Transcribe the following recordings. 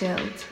Chilled.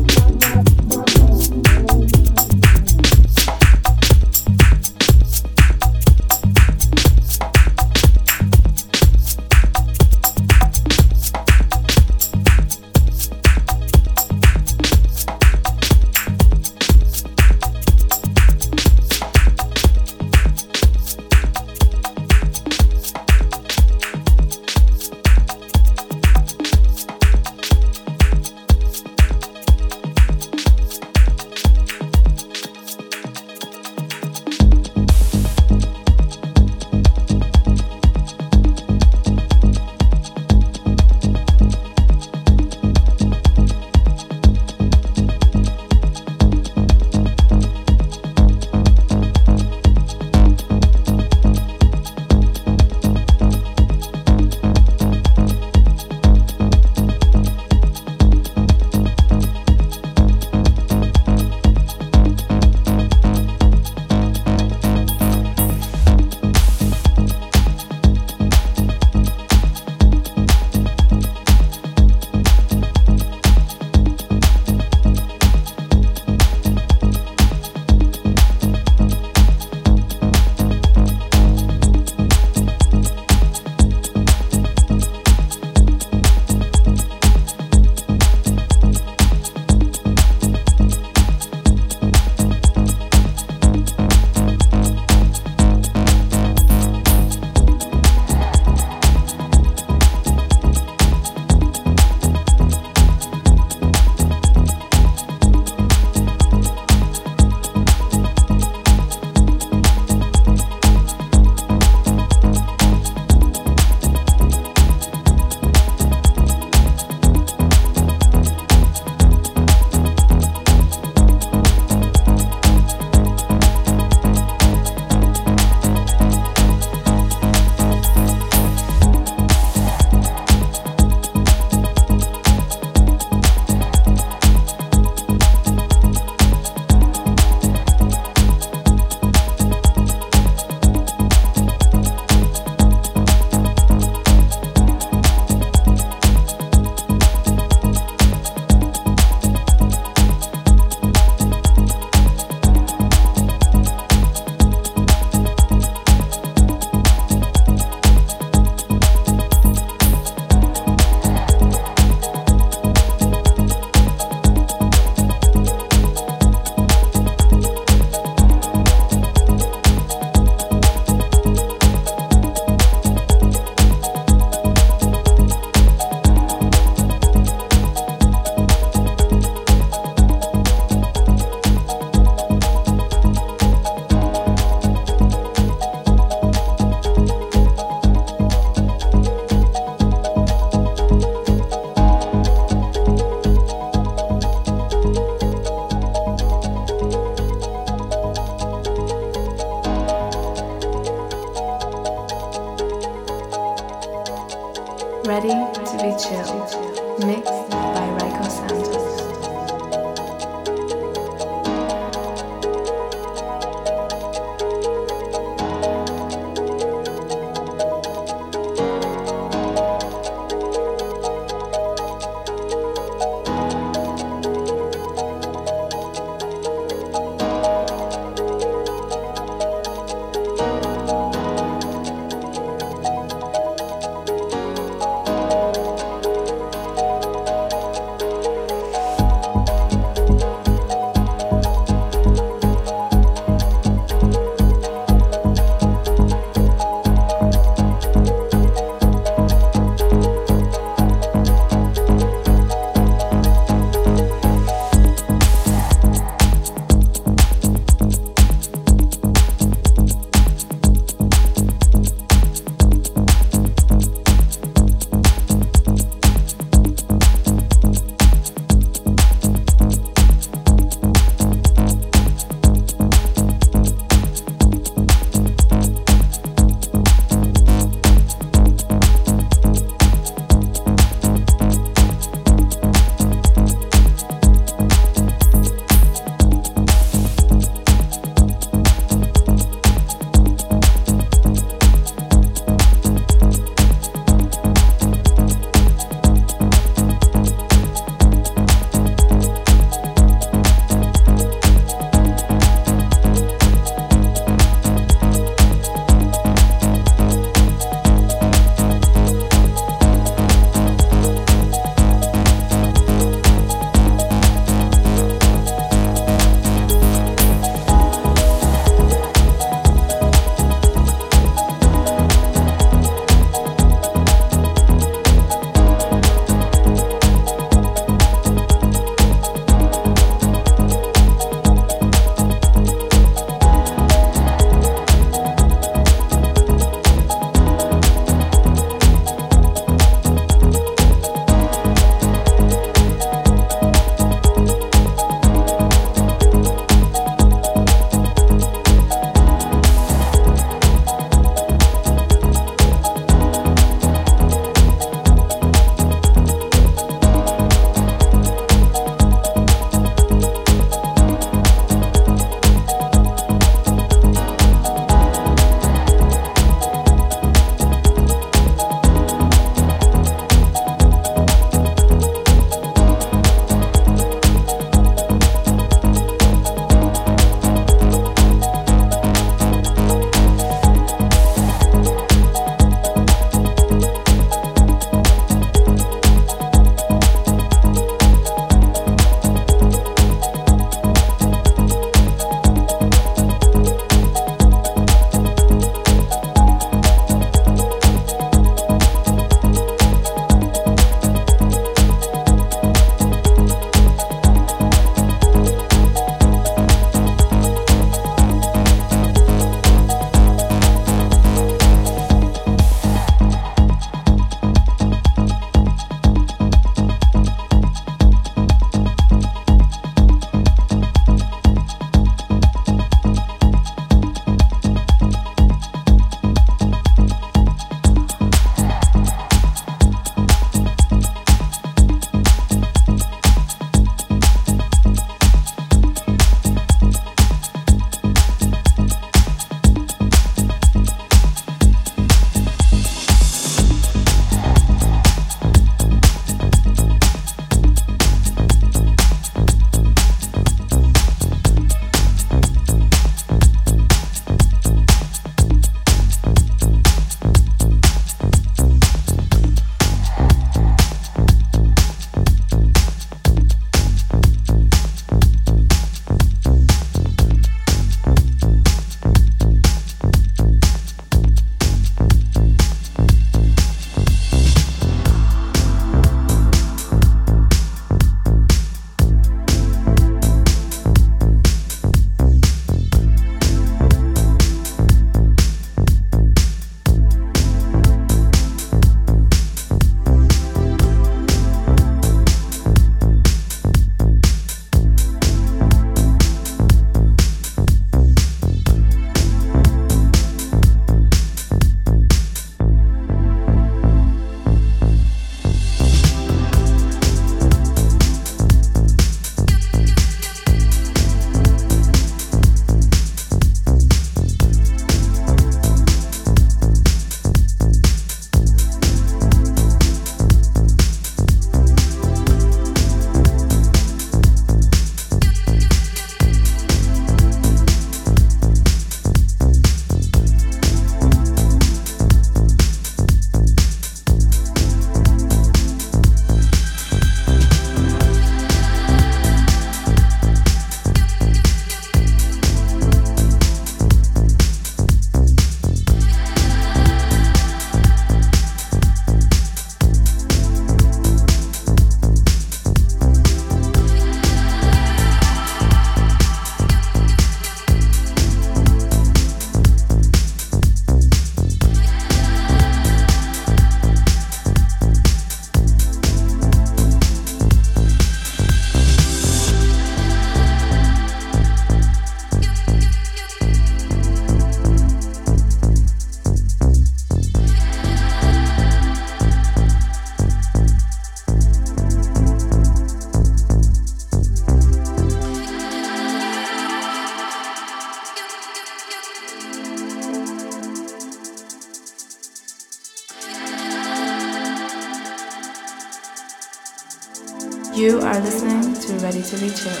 To Ready